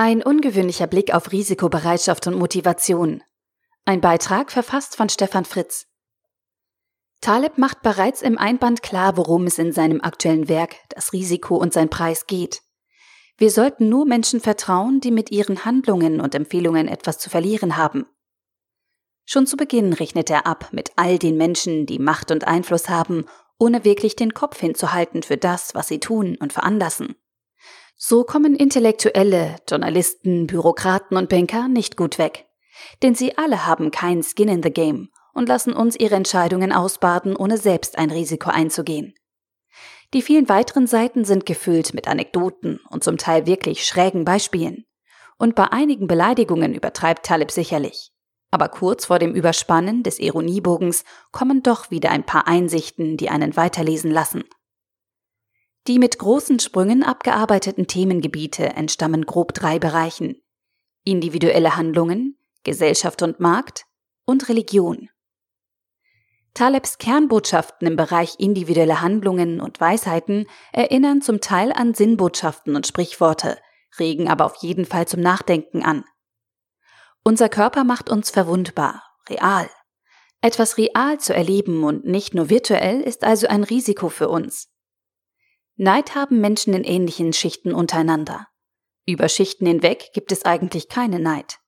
Ein ungewöhnlicher Blick auf Risikobereitschaft und Motivation. Ein Beitrag verfasst von Stefan Fritz. Taleb macht bereits im Einband klar, worum es in seinem aktuellen Werk Das Risiko und sein Preis geht. Wir sollten nur Menschen vertrauen, die mit ihren Handlungen und Empfehlungen etwas zu verlieren haben. Schon zu Beginn rechnet er ab mit all den Menschen, die Macht und Einfluss haben, ohne wirklich den Kopf hinzuhalten für das, was sie tun und veranlassen. So kommen Intellektuelle, Journalisten, Bürokraten und Banker nicht gut weg. Denn sie alle haben kein Skin in the Game und lassen uns ihre Entscheidungen ausbaden, ohne selbst ein Risiko einzugehen. Die vielen weiteren Seiten sind gefüllt mit Anekdoten und zum Teil wirklich schrägen Beispielen. Und bei einigen Beleidigungen übertreibt Taleb sicherlich. Aber kurz vor dem Überspannen des Ironiebogens kommen doch wieder ein paar Einsichten, die einen weiterlesen lassen. Die mit großen Sprüngen abgearbeiteten Themengebiete entstammen grob drei Bereichen. Individuelle Handlungen, Gesellschaft und Markt und Religion. Talebs Kernbotschaften im Bereich individuelle Handlungen und Weisheiten erinnern zum Teil an Sinnbotschaften und Sprichworte, regen aber auf jeden Fall zum Nachdenken an. Unser Körper macht uns verwundbar, real. Etwas real zu erleben und nicht nur virtuell ist also ein Risiko für uns. Neid haben Menschen in ähnlichen Schichten untereinander. Über Schichten hinweg gibt es eigentlich keine Neid.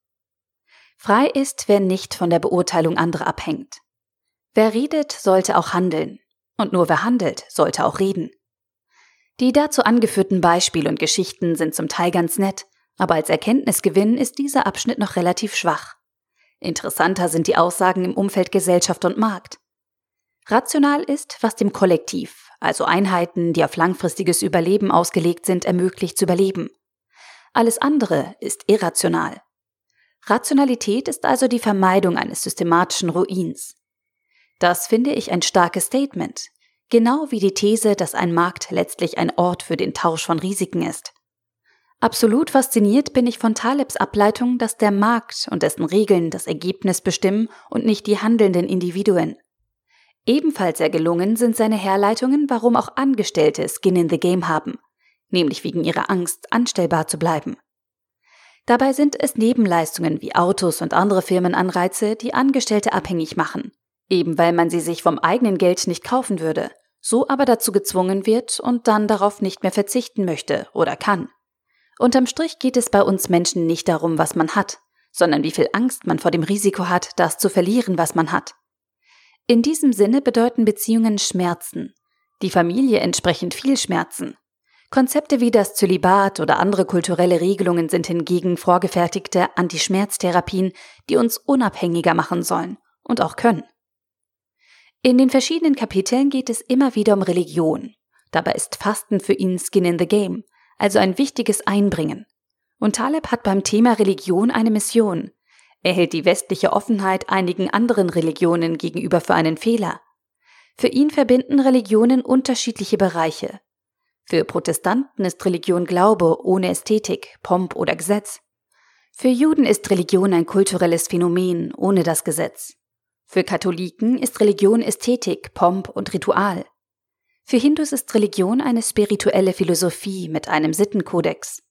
Frei ist, wer nicht von der Beurteilung anderer abhängt. Wer redet, sollte auch handeln. Und nur wer handelt, sollte auch reden. Die dazu angeführten Beispiele und Geschichten sind zum Teil ganz nett, aber als Erkenntnisgewinn ist dieser Abschnitt noch relativ schwach. Interessanter sind die Aussagen im Umfeld Gesellschaft und Markt. Rational ist, was dem Kollektiv, also Einheiten, die auf langfristiges Überleben ausgelegt sind, ermöglicht zu überleben. Alles andere ist irrational. Rationalität ist also die Vermeidung eines systematischen Ruins. Das finde ich ein starkes Statement, genau wie die These, dass ein Markt letztlich ein Ort für den Tausch von Risiken ist. Absolut fasziniert bin ich von Talebs Ableitung, dass der Markt und dessen Regeln das Ergebnis bestimmen und nicht die handelnden Individuen. Ebenfalls sehr gelungen sind seine Herleitungen, warum auch Angestellte Skin in the Game haben, nämlich wegen ihrer Angst, anstellbar zu bleiben. Dabei sind es Nebenleistungen wie Autos und andere Firmenanreize, die Angestellte abhängig machen, eben weil man sie sich vom eigenen Geld nicht kaufen würde, so aber dazu gezwungen wird und dann darauf nicht mehr verzichten möchte oder kann. Unterm Strich geht es bei uns Menschen nicht darum, was man hat, sondern wie viel Angst man vor dem Risiko hat, das zu verlieren, was man hat. In diesem Sinne bedeuten Beziehungen Schmerzen, die Familie entsprechend viel Schmerzen. Konzepte wie das Zölibat oder andere kulturelle Regelungen sind hingegen vorgefertigte Antischmerztherapien, die uns unabhängiger machen sollen und auch können. In den verschiedenen Kapiteln geht es immer wieder um Religion. Dabei ist Fasten für ihn Skin in the Game, also ein wichtiges Einbringen. Und Taleb hat beim Thema Religion eine Mission, er hält die westliche Offenheit einigen anderen Religionen gegenüber für einen Fehler. Für ihn verbinden Religionen unterschiedliche Bereiche. Für Protestanten ist Religion Glaube ohne Ästhetik, Pomp oder Gesetz. Für Juden ist Religion ein kulturelles Phänomen ohne das Gesetz. Für Katholiken ist Religion Ästhetik, Pomp und Ritual. Für Hindus ist Religion eine spirituelle Philosophie mit einem Sittenkodex.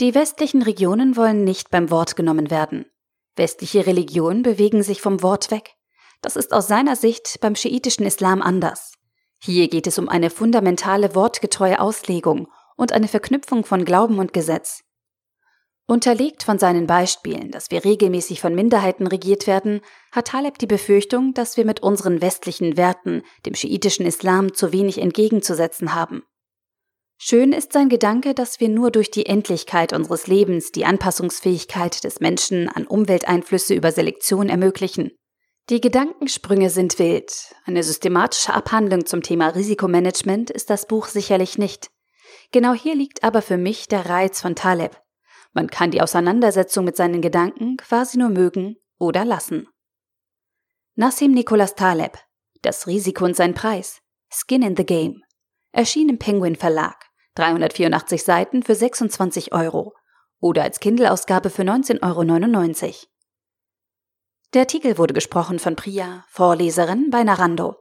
Die westlichen Regionen wollen nicht beim Wort genommen werden. Westliche Religionen bewegen sich vom Wort weg. Das ist aus seiner Sicht beim schiitischen Islam anders. Hier geht es um eine fundamentale wortgetreue Auslegung und eine Verknüpfung von Glauben und Gesetz. Unterlegt von seinen Beispielen, dass wir regelmäßig von Minderheiten regiert werden, hat Taleb die Befürchtung, dass wir mit unseren westlichen Werten dem schiitischen Islam zu wenig entgegenzusetzen haben. Schön ist sein Gedanke, dass wir nur durch die Endlichkeit unseres Lebens die Anpassungsfähigkeit des Menschen an Umwelteinflüsse über Selektion ermöglichen. Die Gedankensprünge sind wild. Eine systematische Abhandlung zum Thema Risikomanagement ist das Buch sicherlich nicht. Genau hier liegt aber für mich der Reiz von Taleb. Man kann die Auseinandersetzung mit seinen Gedanken quasi nur mögen oder lassen. Nassim Nicholas Taleb Das Risiko und sein Preis Skin in the Game erschien im Penguin Verlag. 384 Seiten für 26 Euro oder als Kindle-Ausgabe für 19,99 Euro. Der Artikel wurde gesprochen von Priya, Vorleserin bei Narando.